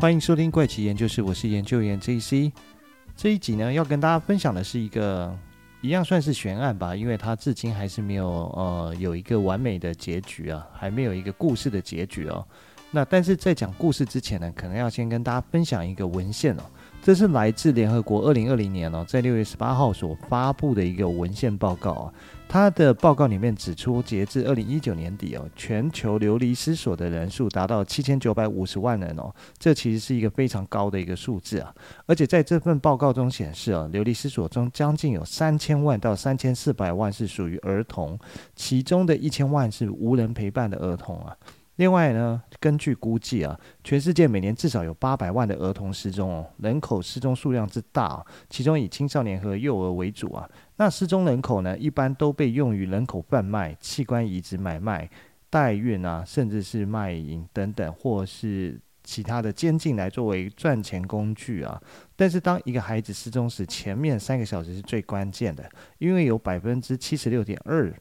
欢迎收听怪奇研究室，我是研究员 JC。这一集呢，要跟大家分享的是一个一样算是悬案吧，因为它至今还是没有呃有一个完美的结局啊，还没有一个故事的结局哦。那但是在讲故事之前呢，可能要先跟大家分享一个文献哦。这是来自联合国二零二零年哦，在六月十八号所发布的一个文献报告啊。它的报告里面指出，截至二零一九年底哦，全球流离失所的人数达到七千九百五十万人哦，这其实是一个非常高的一个数字啊。而且在这份报告中显示哦，流离失所中将近有三千万到三千四百万是属于儿童，其中的一千万是无人陪伴的儿童啊。另外呢，根据估计啊，全世界每年至少有八百万的儿童失踪哦，人口失踪数量之大，其中以青少年和幼儿为主啊。那失踪人口呢，一般都被用于人口贩卖、器官移植买卖、代孕啊，甚至是卖淫等等，或是其他的监禁来作为赚钱工具啊。但是当一个孩子失踪时，前面三个小时是最关键的，因为有百分之七十六点二。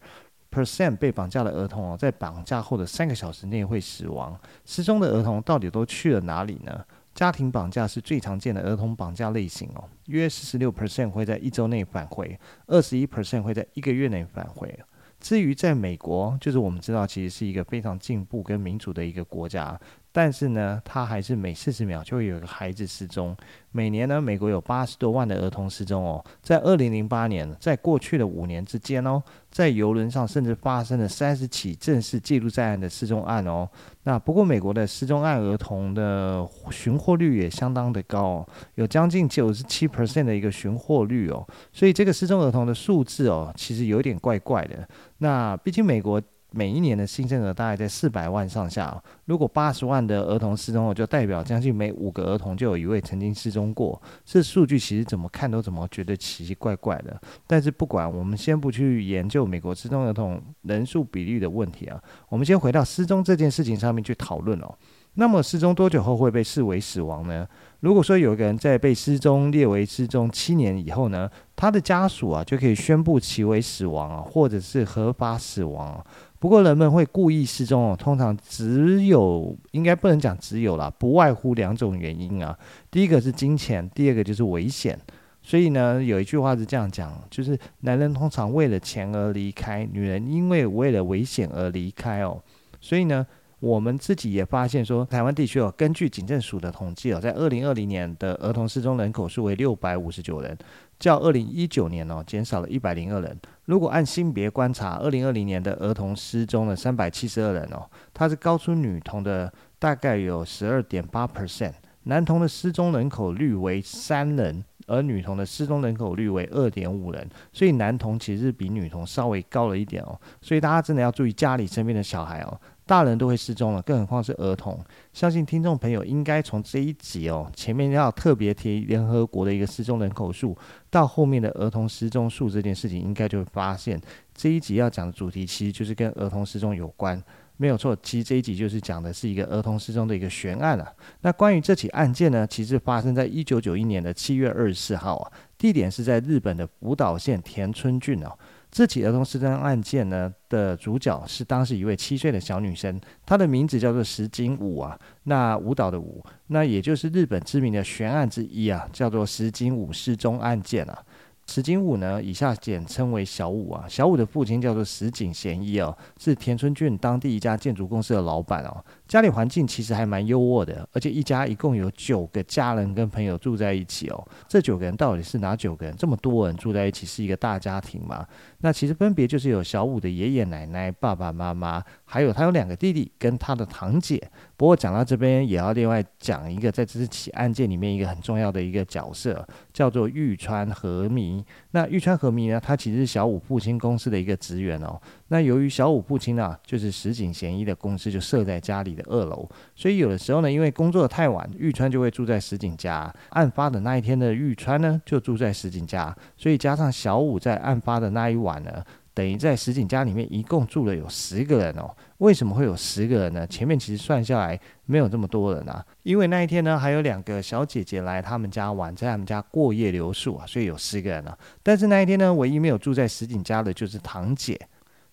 Percent 被绑架的儿童哦，在绑架后的三个小时内会死亡。失踪的儿童到底都去了哪里呢？家庭绑架是最常见的儿童绑架类型哦，约四十六 percent 会在一周内返回，二十一 percent 会在一个月内返回。至于在美国，就是我们知道其实是一个非常进步跟民主的一个国家。但是呢，他还是每四十秒就会有一个孩子失踪。每年呢，美国有八十多万的儿童失踪哦。在二零零八年，在过去的五年之间哦，在游轮上甚至发生了三十起正式记录在案的失踪案哦。那不过，美国的失踪案儿童的寻获率也相当的高哦，有将近九十七 percent 的一个寻获率哦。所以这个失踪儿童的数字哦，其实有点怪怪的。那毕竟美国。每一年的新生儿大概在四百万上下哦。如果八十万的儿童失踪，就代表将近每五个儿童就有一位曾经失踪过。这数据其实怎么看都怎么觉得奇奇怪怪的。但是不管，我们先不去研究美国失踪儿童人数比例的问题啊，我们先回到失踪这件事情上面去讨论哦。那么失踪多久后会被视为死亡呢？如果说有一个人在被失踪列为失踪七年以后呢，他的家属啊就可以宣布其为死亡啊，或者是合法死亡啊。不过人们会故意失踪哦，通常只有，应该不能讲只有啦，不外乎两种原因啊。第一个是金钱，第二个就是危险。所以呢，有一句话是这样讲，就是男人通常为了钱而离开，女人因为为了危险而离开哦。所以呢，我们自己也发现说，台湾地区哦，根据警政署的统计哦，在二零二零年的儿童失踪人口数为六百五十九人。较二零一九年哦，减少了一百零二人。如果按性别观察，二零二零年的儿童失踪了三百七十二人哦，它是高出女童的大概有十二点八 percent。男童的失踪人口率为三人，而女童的失踪人口率为二点五人。所以男童其实是比女童稍微高了一点哦。所以大家真的要注意家里身边的小孩哦。大人都会失踪了，更何况是儿童。相信听众朋友应该从这一集哦，前面要特别提联合国的一个失踪人口数，到后面的儿童失踪数这件事情，应该就会发现这一集要讲的主题其实就是跟儿童失踪有关，没有错。其实这一集就是讲的是一个儿童失踪的一个悬案啊。那关于这起案件呢，其实发生在一九九一年的七月二十四号啊，地点是在日本的福岛县田村郡哦。这起儿童失踪案件呢的主角是当时一位七岁的小女生，她的名字叫做石井舞啊，那舞蹈的舞，那也就是日本知名的悬案之一啊，叫做石井舞失踪案件啊。石井舞呢，以下简称为小舞啊。小舞的父亲叫做石井贤一哦，是田村郡当地一家建筑公司的老板哦。家里环境其实还蛮优渥的，而且一家一共有九个家人跟朋友住在一起哦。这九个人到底是哪九个人？这么多人住在一起是一个大家庭吗？那其实分别就是有小五的爷爷奶奶、爸爸妈妈，还有他有两个弟弟跟他的堂姐。不过讲到这边，也要另外讲一个在这起案件里面一个很重要的一个角色，叫做玉川和弥。那玉川和弥呢，他其实是小五父亲公司的一个职员哦。那由于小五父亲啊，就是石井贤一的公司就设在家里的二楼，所以有的时候呢，因为工作太晚，玉川就会住在石井家。案发的那一天的玉川呢，就住在石井家，所以加上小五在案发的那一晚晚了，等于在石井家里面一共住了有十个人哦。为什么会有十个人呢？前面其实算下来没有这么多人啊，因为那一天呢，还有两个小姐姐来他们家玩，在他们家过夜留宿啊，所以有十个人啊。但是那一天呢，唯一没有住在石井家的就是堂姐。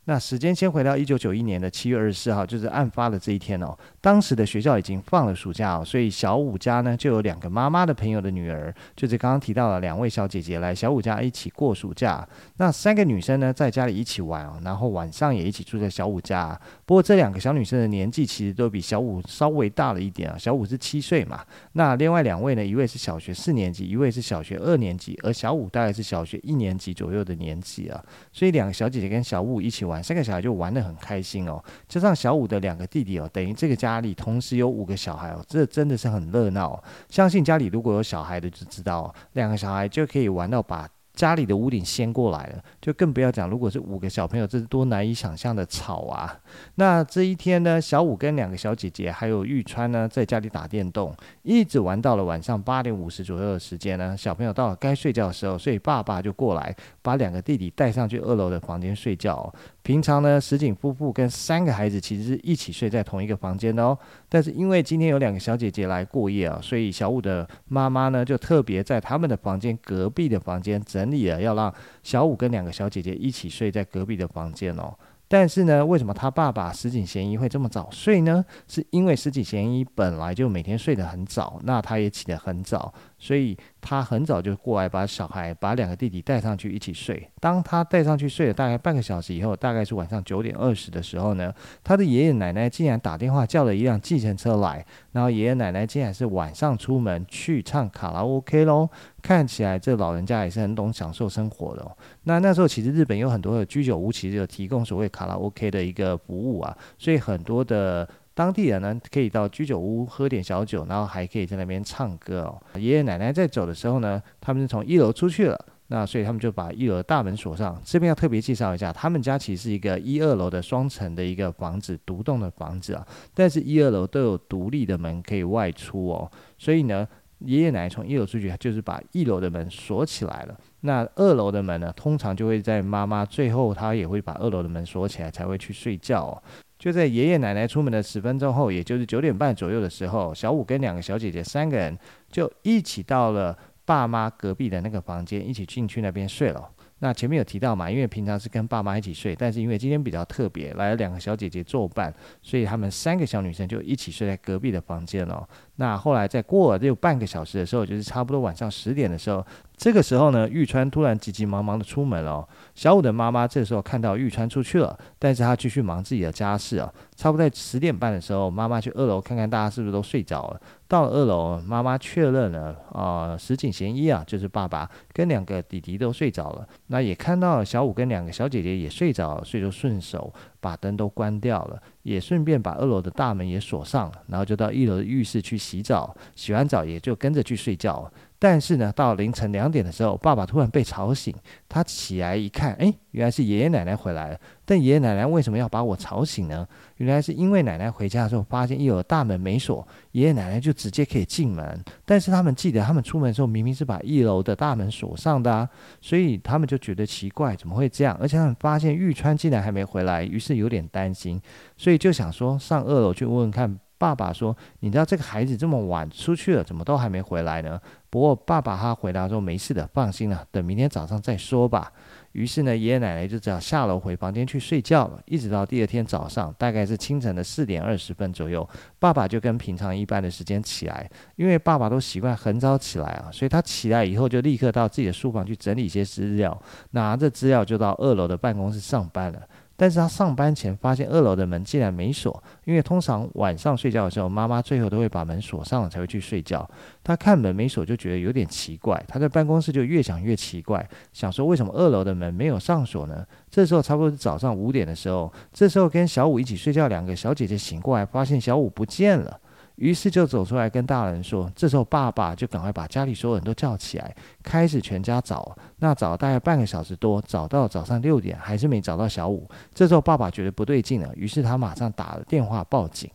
那时间先回到一九九一年的七月二十四号，就是案发的这一天哦。当时的学校已经放了暑假哦，所以小五家呢就有两个妈妈的朋友的女儿，就是刚刚提到的两位小姐姐来小五家一起过暑假。那三个女生呢在家里一起玩哦，然后晚上也一起住在小五家。不过这两个小女生的年纪其实都比小五稍微大了一点啊，小五是七岁嘛。那另外两位呢，一位是小学四年级，一位是小学二年级，而小五大概是小学一年级左右的年纪啊。所以两个小姐姐跟小五一起玩，三个小孩就玩得很开心哦。加上小五的两个弟弟哦，等于这个家。家里同时有五个小孩哦，这真的是很热闹。相信家里如果有小孩的就知道，两个小孩就可以玩到把。家里的屋顶掀过来了，就更不要讲，如果是五个小朋友，这是多难以想象的吵啊！那这一天呢，小五跟两个小姐姐还有玉川呢，在家里打电动，一直玩到了晚上八点五十左右的时间呢。小朋友到了该睡觉的时候，所以爸爸就过来把两个弟弟带上去二楼的房间睡觉。平常呢，石井夫妇跟三个孩子其实是一起睡在同一个房间的哦。但是因为今天有两个小姐姐来过夜啊，所以小五的妈妈呢就特别在他们的房间隔壁的房间整理了，要让小五跟两个小姐姐一起睡在隔壁的房间哦。但是呢，为什么他爸爸石井贤一会这么早睡呢？是因为石井贤一本来就每天睡得很早，那他也起得很早，所以他很早就过来把小孩、把两个弟弟带上去一起睡。当他带上去睡了大概半个小时以后，大概是晚上九点二十的时候呢，他的爷爷奶奶竟然打电话叫了一辆计程车来，然后爷爷奶奶竟然是晚上出门去唱卡拉 OK 喽。看起来这老人家也是很懂享受生活的哦。那那时候其实日本有很多的居酒屋，其实有提供所谓卡拉 OK 的一个服务啊，所以很多的当地人呢可以到居酒屋喝点小酒，然后还可以在那边唱歌哦。爷爷奶奶在走的时候呢，他们是从一楼出去了，那所以他们就把一楼的大门锁上。这边要特别介绍一下，他们家其实是一个一二楼的双层的一个房子，独栋的房子啊，但是一二楼都有独立的门可以外出哦，所以呢。爷爷奶奶从一楼出去，就是把一楼的门锁起来了。那二楼的门呢，通常就会在妈妈最后，她也会把二楼的门锁起来，才会去睡觉哦。就在爷爷奶奶出门的十分钟后，也就是九点半左右的时候，小五跟两个小姐姐三个人就一起到了爸妈隔壁的那个房间，一起进去那边睡了。那前面有提到嘛，因为平常是跟爸妈一起睡，但是因为今天比较特别，来了两个小姐姐作伴，所以他们三个小女生就一起睡在隔壁的房间了。那后来再过了有半个小时的时候，就是差不多晚上十点的时候。这个时候呢，玉川突然急急忙忙的出门了哦。小五的妈妈这时候看到玉川出去了，但是她继续忙自己的家事啊。差不多在十点半的时候，妈妈去二楼看看大家是不是都睡着了。到了二楼，妈妈确认了啊，石井贤一啊，就是爸爸跟两个弟弟都睡着了。那也看到小五跟两个小姐姐也睡着了，所以就顺手把灯都关掉了，也顺便把二楼的大门也锁上了，然后就到一楼的浴室去洗澡。洗完澡也就跟着去睡觉。但是呢，到凌晨两点的时候，爸爸突然被吵醒。他起来一看，哎，原来是爷爷奶奶回来了。但爷爷奶奶为什么要把我吵醒呢？原来是因为奶奶回家的时候发现一楼大门没锁，爷爷奶奶就直接可以进门。但是他们记得，他们出门的时候明明是把一楼的大门锁上的啊，所以他们就觉得奇怪，怎么会这样？而且他们发现玉川竟然还没回来，于是有点担心，所以就想说上二楼去问问看。爸爸说：“你知道这个孩子这么晚出去了，怎么都还没回来呢？”不过爸爸他回答说：“没事的，放心了，等明天早上再说吧。”于是呢，爷爷奶奶就只好下楼回房间去睡觉了。一直到第二天早上，大概是清晨的四点二十分左右，爸爸就跟平常一般的时间起来，因为爸爸都习惯很早起来啊，所以他起来以后就立刻到自己的书房去整理一些资料，拿着资料就到二楼的办公室上班了。但是他上班前发现二楼的门竟然没锁，因为通常晚上睡觉的时候，妈妈最后都会把门锁上了才会去睡觉。他看门没锁就觉得有点奇怪，他在办公室就越想越奇怪，想说为什么二楼的门没有上锁呢？这时候差不多是早上五点的时候，这时候跟小五一起睡觉两个小姐姐醒过来，发现小五不见了。于是就走出来跟大人说，这时候爸爸就赶快把家里所有人都叫起来，开始全家找。那找大概半个小时多，找到早上六点还是没找到小五。这时候爸爸觉得不对劲了，于是他马上打了电话报警。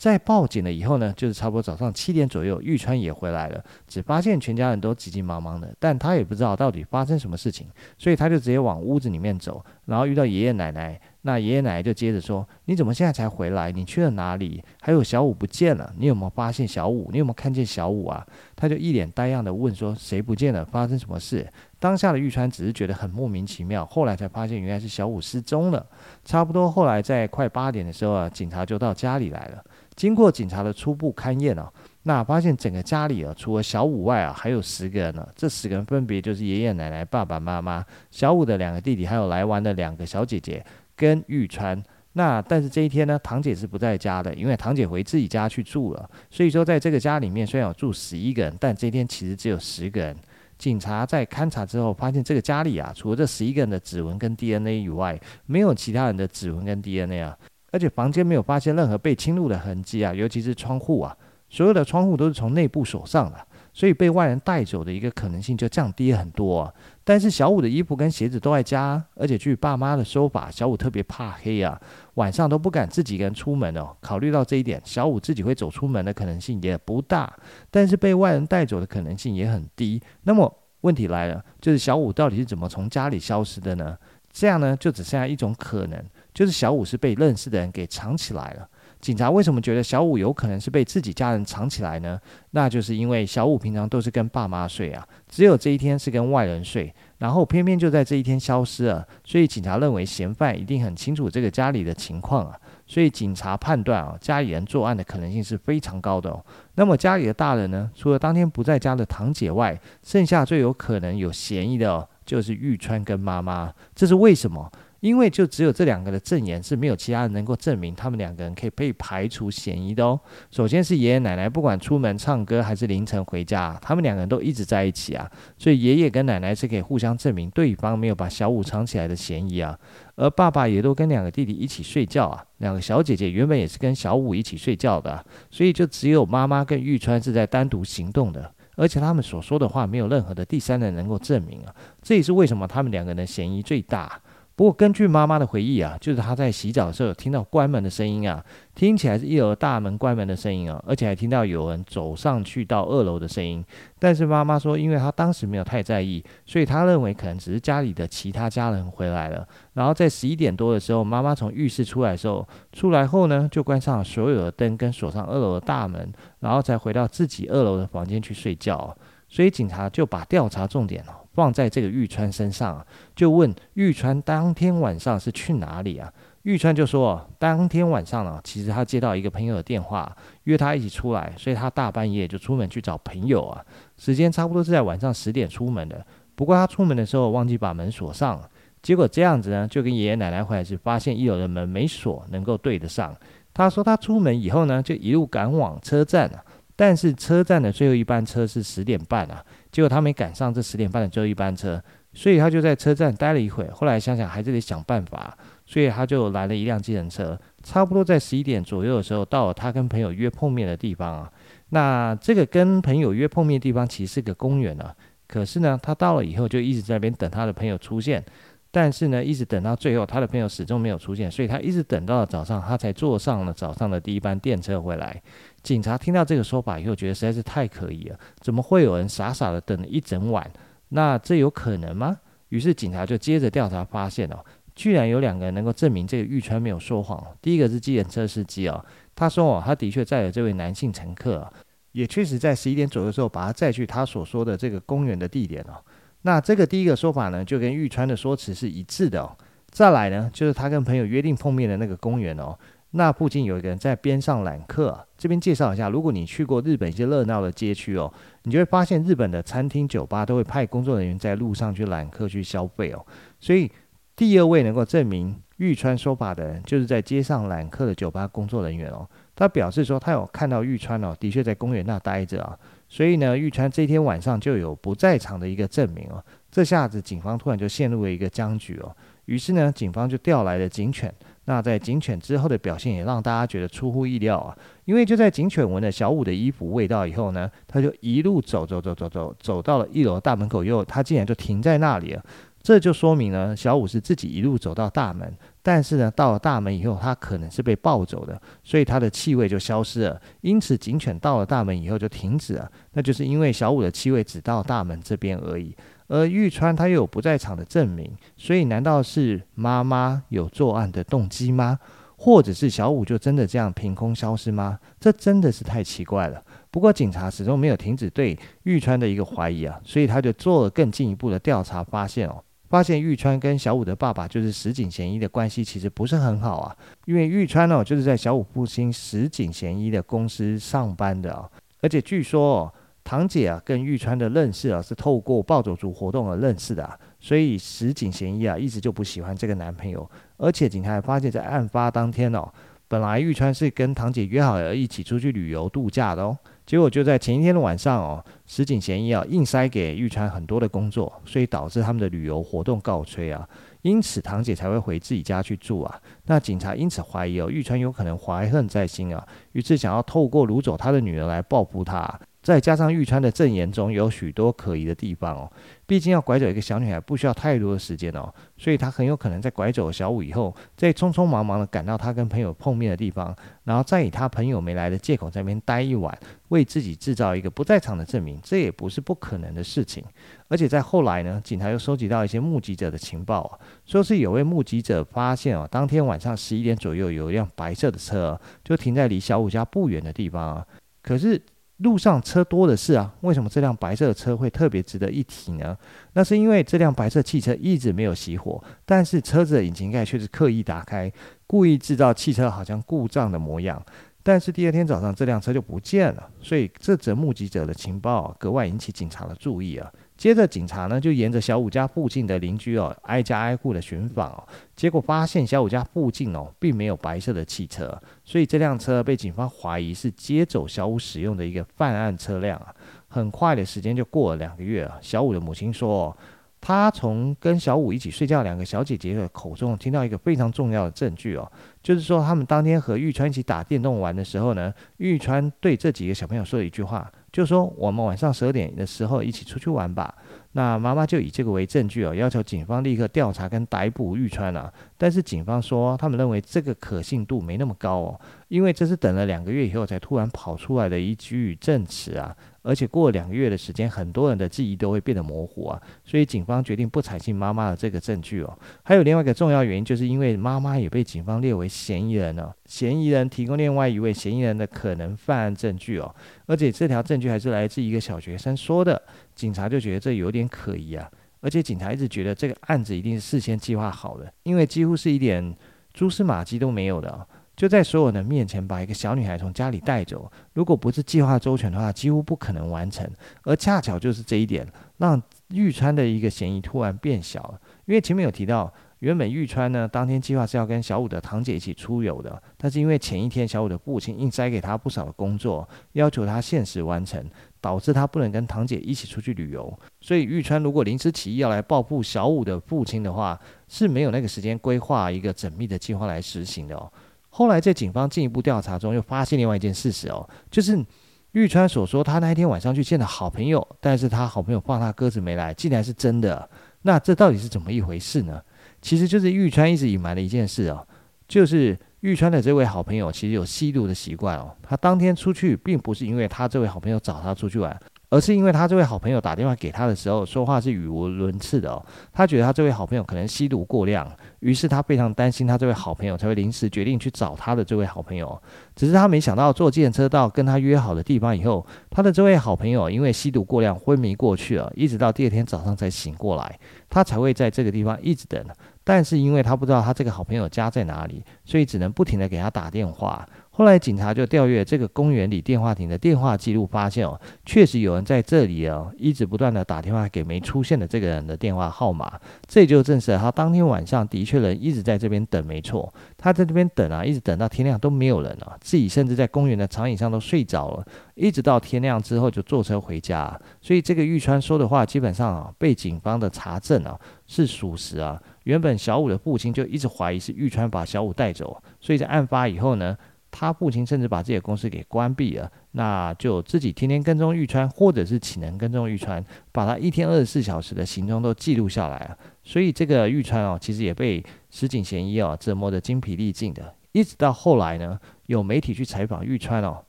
在报警了以后呢，就是差不多早上七点左右，玉川也回来了，只发现全家人都急急忙忙的，但他也不知道到底发生什么事情，所以他就直接往屋子里面走，然后遇到爷爷奶奶。那爷爷奶奶就接着说：“你怎么现在才回来？你去了哪里？还有小五不见了，你有没有发现小五？你有没有看见小五啊？”他就一脸呆样的问说：“谁不见了？发生什么事？”当下的玉川只是觉得很莫名其妙，后来才发现原来是小五失踪了。差不多后来在快八点的时候啊，警察就到家里来了。经过警察的初步勘验啊，那发现整个家里啊，除了小五外啊，还有十个人呢。这十个人分别就是爷爷奶奶、爸爸妈妈、小五的两个弟弟，还有来玩的两个小姐姐。跟玉川，那但是这一天呢，堂姐是不在家的，因为堂姐回自己家去住了。所以说，在这个家里面虽然有住十一个人，但这一天其实只有十个人。警察在勘查之后，发现这个家里啊，除了这十一个人的指纹跟 DNA 以外，没有其他人的指纹跟 DNA 啊，而且房间没有发现任何被侵入的痕迹啊，尤其是窗户啊，所有的窗户都是从内部锁上的。所以被外人带走的一个可能性就降低了很多啊。但是小五的衣服跟鞋子都在家，而且据爸妈的说法，小五特别怕黑啊，晚上都不敢自己一个人出门哦。考虑到这一点，小五自己会走出门的可能性也不大，但是被外人带走的可能性也很低。那么问题来了，就是小五到底是怎么从家里消失的呢？这样呢，就只剩下一种可能，就是小五是被认识的人给藏起来了。警察为什么觉得小五有可能是被自己家人藏起来呢？那就是因为小五平常都是跟爸妈睡啊，只有这一天是跟外人睡，然后偏偏就在这一天消失了，所以警察认为嫌犯一定很清楚这个家里的情况啊，所以警察判断啊，家里人作案的可能性是非常高的哦。那么家里的大人呢，除了当天不在家的堂姐外，剩下最有可能有嫌疑的，就是玉川跟妈妈，这是为什么？因为就只有这两个的证言是没有其他人能够证明他们两个人可以被排除嫌疑的哦。首先是爷爷奶奶，不管出门唱歌还是凌晨回家，他们两个人都一直在一起啊，所以爷爷跟奶奶是可以互相证明对方没有把小五藏起来的嫌疑啊。而爸爸也都跟两个弟弟一起睡觉啊，两个小姐姐原本也是跟小五一起睡觉的，所以就只有妈妈跟玉川是在单独行动的，而且他们所说的话没有任何的第三人能够证明啊。这也是为什么他们两个人的嫌疑最大。不过根据妈妈的回忆啊，就是她在洗澡的时候有听到关门的声音啊，听起来是一楼大门关门的声音啊，而且还听到有人走上去到二楼的声音。但是妈妈说，因为她当时没有太在意，所以她认为可能只是家里的其他家人回来了。然后在十一点多的时候，妈妈从浴室出来的时候，出来后呢，就关上了所有的灯跟锁上二楼的大门，然后才回到自己二楼的房间去睡觉。所以警察就把调查重点哦放在这个玉川身上啊，就问玉川当天晚上是去哪里啊？玉川就说，当天晚上呢，其实他接到一个朋友的电话，约他一起出来，所以他大半夜就出门去找朋友啊。时间差不多是在晚上十点出门的，不过他出门的时候忘记把门锁上了，结果这样子呢，就跟爷爷奶奶回来时发现一楼的门没锁，能够对得上。他说他出门以后呢，就一路赶往车站啊。但是车站的最后一班车是十点半啊，结果他没赶上这十点半的最后一班车，所以他就在车站待了一会。后来想想还是得想办法，所以他就来了一辆计程车，差不多在十一点左右的时候到了他跟朋友约碰面的地方啊。那这个跟朋友约碰面的地方其实是个公园呢，可是呢，他到了以后就一直在那边等他的朋友出现。但是呢，一直等到最后，他的朋友始终没有出现，所以他一直等到了早上，他才坐上了早上的第一班电车回来。警察听到这个说法以后，觉得实在是太可疑了，怎么会有人傻傻的等了一整晚？那这有可能吗？于是警察就接着调查，发现哦，居然有两个人能够证明这个玉川没有说谎。第一个是计程车司机哦，他说哦，他的确载了这位男性乘客，也确实在十一点左右的时候把他载去他所说的这个公园的地点哦。那这个第一个说法呢，就跟玉川的说辞是一致的哦。再来呢，就是他跟朋友约定碰面的那个公园哦，那附近有一个人在边上揽客。这边介绍一下，如果你去过日本一些热闹的街区哦，你就会发现日本的餐厅、酒吧都会派工作人员在路上去揽客去消费哦。所以第二位能够证明玉川说法的人，就是在街上揽客的酒吧工作人员哦。他表示说，他有看到玉川哦，的确在公园那待着啊。所以呢，玉川这天晚上就有不在场的一个证明哦。这下子警方突然就陷入了一个僵局哦。于是呢，警方就调来了警犬。那在警犬之后的表现也让大家觉得出乎意料啊。因为就在警犬闻了小五的衣服味道以后呢，他就一路走走走走走，走到了一楼大门口以后，他竟然就停在那里了。这就说明呢小五是自己一路走到大门，但是呢，到了大门以后，他可能是被抱走的，所以他的气味就消失了。因此，警犬到了大门以后就停止了，那就是因为小五的气味只到大门这边而已。而玉川他又有不在场的证明，所以难道是妈妈有作案的动机吗？或者是小五就真的这样凭空消失吗？这真的是太奇怪了。不过警察始终没有停止对玉川的一个怀疑啊，所以他就做了更进一步的调查，发现哦。发现玉川跟小五的爸爸就是石井贤一的关系其实不是很好啊，因为玉川哦就是在小五父亲石井贤一的公司上班的啊，而且据说哦堂姐啊跟玉川的认识啊是透过暴走族活动而认识的啊，所以石井贤一啊一直就不喜欢这个男朋友，而且警察还发现，在案发当天哦，本来玉川是跟堂姐约好要一起出去旅游度假的哦。结果就在前一天的晚上哦，石井贤一啊硬塞给玉川很多的工作，所以导致他们的旅游活动告吹啊，因此堂姐才会回自己家去住啊。那警察因此怀疑哦，玉川有可能怀恨在心啊，于是想要透过掳走他的女儿来报复他。再加上玉川的证言中有许多可疑的地方哦，毕竟要拐走一个小女孩不需要太多的时间哦，所以他很有可能在拐走小五以后，再匆匆忙忙的赶到他跟朋友碰面的地方，然后再以他朋友没来的借口在那边待一晚，为自己制造一个不在场的证明，这也不是不可能的事情。而且在后来呢，警察又收集到一些目击者的情报啊，说是有位目击者发现哦，当天晚上十一点左右有一辆白色的车就停在离小五家不远的地方啊，可是。路上车多的是啊，为什么这辆白色的车会特别值得一提呢？那是因为这辆白色汽车一直没有熄火，但是车子的引擎盖却是刻意打开，故意制造汽车好像故障的模样。但是第二天早上这辆车就不见了，所以这则目击者的情报格外引起警察的注意啊。接着，警察呢就沿着小五家附近的邻居哦，挨家挨户的寻访哦，结果发现小五家附近哦并没有白色的汽车，所以这辆车被警方怀疑是接走小五使用的一个犯案车辆啊。很快的时间就过了两个月啊，小五的母亲说，她从跟小五一起睡觉两个小姐姐的口中听到一个非常重要的证据哦，就是说他们当天和玉川一起打电动玩的时候呢，玉川对这几个小朋友说了一句话。就说我们晚上十二点的时候一起出去玩吧。那妈妈就以这个为证据哦，要求警方立刻调查跟逮捕玉川啊。但是警方说他们认为这个可信度没那么高哦，因为这是等了两个月以后才突然跑出来的一句证词啊。而且过了两个月的时间，很多人的记忆都会变得模糊啊，所以警方决定不采信妈妈的这个证据哦。还有另外一个重要原因，就是因为妈妈也被警方列为嫌疑人了，嫌疑人提供另外一位嫌疑人的可能犯案证据哦，而且这条证据还是来自一个小学生说的，警察就觉得这有点可疑啊。而且警察一直觉得这个案子一定是事先计划好的，因为几乎是一点蛛丝马迹都没有的哦。就在所有人面前把一个小女孩从家里带走，如果不是计划周全的话，几乎不可能完成。而恰巧就是这一点，让玉川的一个嫌疑突然变小了。因为前面有提到，原本玉川呢当天计划是要跟小五的堂姐一起出游的，但是因为前一天小五的父亲硬塞给他不少的工作，要求他限时完成，导致他不能跟堂姐一起出去旅游。所以玉川如果临时起意要来报复小五的父亲的话，是没有那个时间规划一个缜密的计划来实行的哦。后来在警方进一步调查中，又发现另外一件事实哦，就是玉川所说他那一天晚上去见了好朋友，但是他好朋友放他鸽子没来，竟然是真的。那这到底是怎么一回事呢？其实就是玉川一直隐瞒的一件事哦，就是玉川的这位好朋友其实有吸毒的习惯哦，他当天出去并不是因为他这位好朋友找他出去玩。而是因为他这位好朋友打电话给他的时候，说话是语无伦次的哦。他觉得他这位好朋友可能吸毒过量，于是他非常担心他这位好朋友，才会临时决定去找他的这位好朋友。只是他没想到坐计程车到跟他约好的地方以后，他的这位好朋友因为吸毒过量昏迷过去了，一直到第二天早上才醒过来，他才会在这个地方一直等。但是因为他不知道他这个好朋友家在哪里，所以只能不停的给他打电话。后来警察就调阅这个公园里电话亭的电话记录，发现哦，确实有人在这里哦，一直不断的打电话给没出现的这个人的电话号码，这也就证实了他当天晚上的确人一直在这边等，没错，他在这边等啊，一直等到天亮都没有人啊，自己甚至在公园的长椅上都睡着了，一直到天亮之后就坐车回家，所以这个玉川说的话基本上啊，被警方的查证啊是属实啊，原本小五的父亲就一直怀疑是玉川把小五带走，所以在案发以后呢。他父亲甚至把自己的公司给关闭了，那就自己天天跟踪玉川，或者是请人跟踪玉川，把他一天二十四小时的行踪都记录下来啊。所以这个玉川哦，其实也被石井贤一哦折磨得精疲力尽的。一直到后来呢，有媒体去采访玉川哦，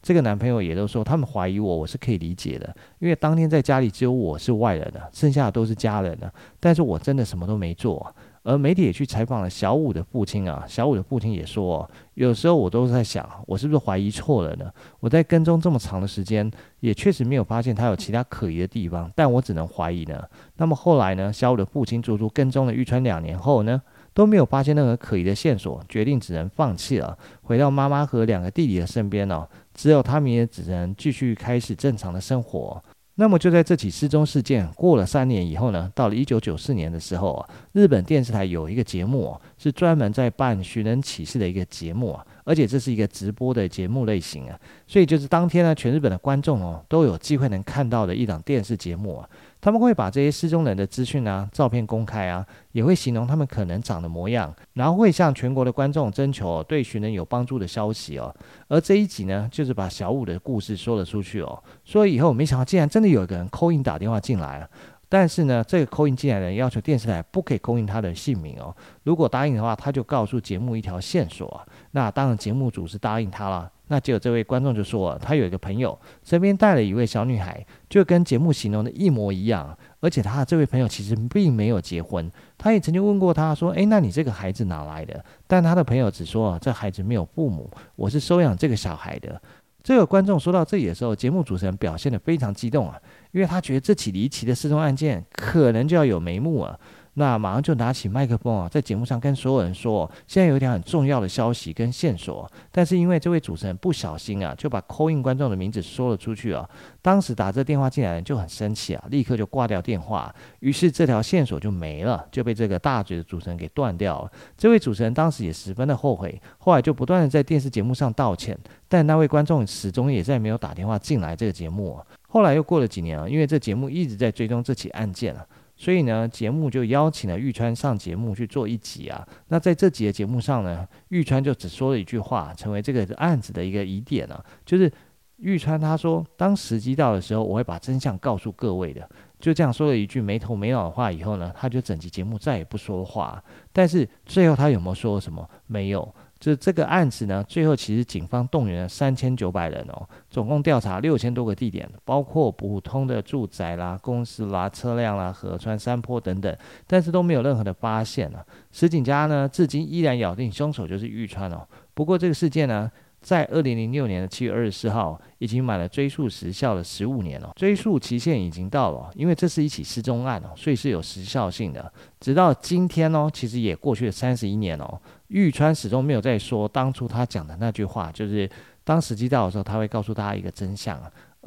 这个男朋友也都说他们怀疑我，我是可以理解的，因为当天在家里只有我是外人的，剩下的都是家人的，但是我真的什么都没做。而媒体也去采访了小五的父亲啊，小五的父亲也说，有时候我都在想，我是不是怀疑错了呢？我在跟踪这么长的时间，也确实没有发现他有其他可疑的地方，但我只能怀疑呢。那么后来呢，小五的父亲足足跟踪了玉川两年后呢，都没有发现任何可疑的线索，决定只能放弃了，回到妈妈和两个弟弟的身边哦。只有他们也只能继续开始正常的生活。那么就在这起失踪事件过了三年以后呢，到了一九九四年的时候啊，日本电视台有一个节目啊，是专门在办寻人启事的一个节目啊，而且这是一个直播的节目类型啊，所以就是当天呢，全日本的观众哦都有机会能看到的一档电视节目啊。他们会把这些失踪人的资讯啊、照片公开啊，也会形容他们可能长的模样，然后会向全国的观众征求对寻人有帮助的消息哦。而这一集呢，就是把小五的故事说了出去哦。说以后没想到，竟然真的有一个人 call in 打电话进来了。但是呢，这个 call in 进来的人要求电视台不可以 call in 他的姓名哦。如果答应的话，他就告诉节目一条线索。那当然，节目组是答应他了。那结果这位观众就说，他有一个朋友身边带了一位小女孩，就跟节目形容的一模一样。而且他这位朋友其实并没有结婚。他也曾经问过他说：“诶，那你这个孩子哪来的？”但他的朋友只说：“这孩子没有父母，我是收养这个小孩的。”这个观众说到这里的时候，节目主持人表现得非常激动啊，因为他觉得这起离奇的失踪案件可能就要有眉目了。那马上就拿起麦克风啊，在节目上跟所有人说，现在有一条很重要的消息跟线索，但是因为这位主持人不小心啊，就把 call in 观众的名字说了出去啊。当时打这电话进来的人就很生气啊，立刻就挂掉电话，于是这条线索就没了，就被这个大嘴的主持人给断掉了。这位主持人当时也十分的后悔，后来就不断的在电视节目上道歉，但那位观众始终也再没有打电话进来这个节目。后来又过了几年啊，因为这节目一直在追踪这起案件啊。所以呢，节目就邀请了玉川上节目去做一集啊。那在这集的节目上呢，玉川就只说了一句话，成为这个案子的一个疑点啊。就是玉川他说，当时机到的时候，我会把真相告诉各位的。就这样说了一句没头没脑的话以后呢，他就整集节目再也不说话。但是最后他有没有说什么？没有。就这个案子呢，最后其实警方动员了三千九百人哦，总共调查六千多个地点，包括普通的住宅啦、公司啦、车辆啦、河川、山坡等等，但是都没有任何的发现啊。石井家呢，至今依然咬定凶手就是玉川哦。不过这个事件呢，在二零零六年的七月二十四号，已经满了追诉时效的十五年了。追诉期限已经到了，因为这是一起失踪案哦，所以是有时效性的。直到今天哦，其实也过去了三十一年哦。玉川始终没有再说当初他讲的那句话，就是当时机到的时候，他会告诉大家一个真相。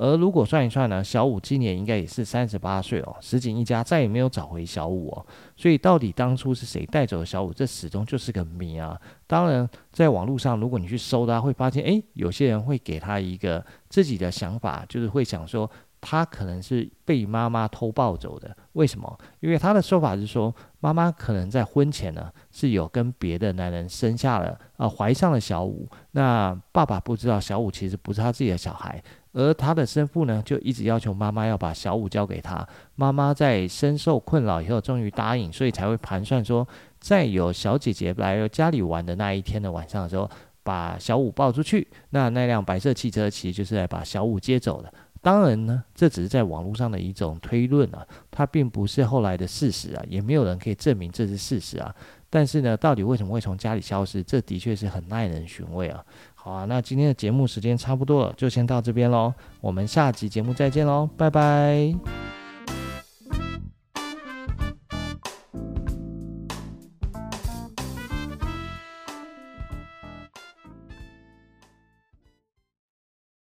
而如果算一算呢，小五今年应该也是三十八岁哦。石井一家再也没有找回小五哦，所以到底当初是谁带走了小五，这始终就是个谜啊。当然，在网络上，如果你去搜的话，会发现，诶，有些人会给他一个自己的想法，就是会想说。他可能是被妈妈偷抱走的，为什么？因为他的说法是说，妈妈可能在婚前呢是有跟别的男人生下了啊，怀上了小五。那爸爸不知道小五其实不是他自己的小孩，而他的生父呢就一直要求妈妈要把小五交给他。妈妈在深受困扰以后，终于答应，所以才会盘算说，在有小姐姐来家里玩的那一天的晚上的时候，把小五抱出去。那那辆白色汽车其实就是来把小五接走的。当然呢，这只是在网络上的一种推论啊，它并不是后来的事实啊，也没有人可以证明这是事实啊。但是呢，到底为什么会从家里消失，这的确是很耐人寻味啊。好啊，那今天的节目时间差不多了，就先到这边喽，我们下集节目再见喽，拜拜。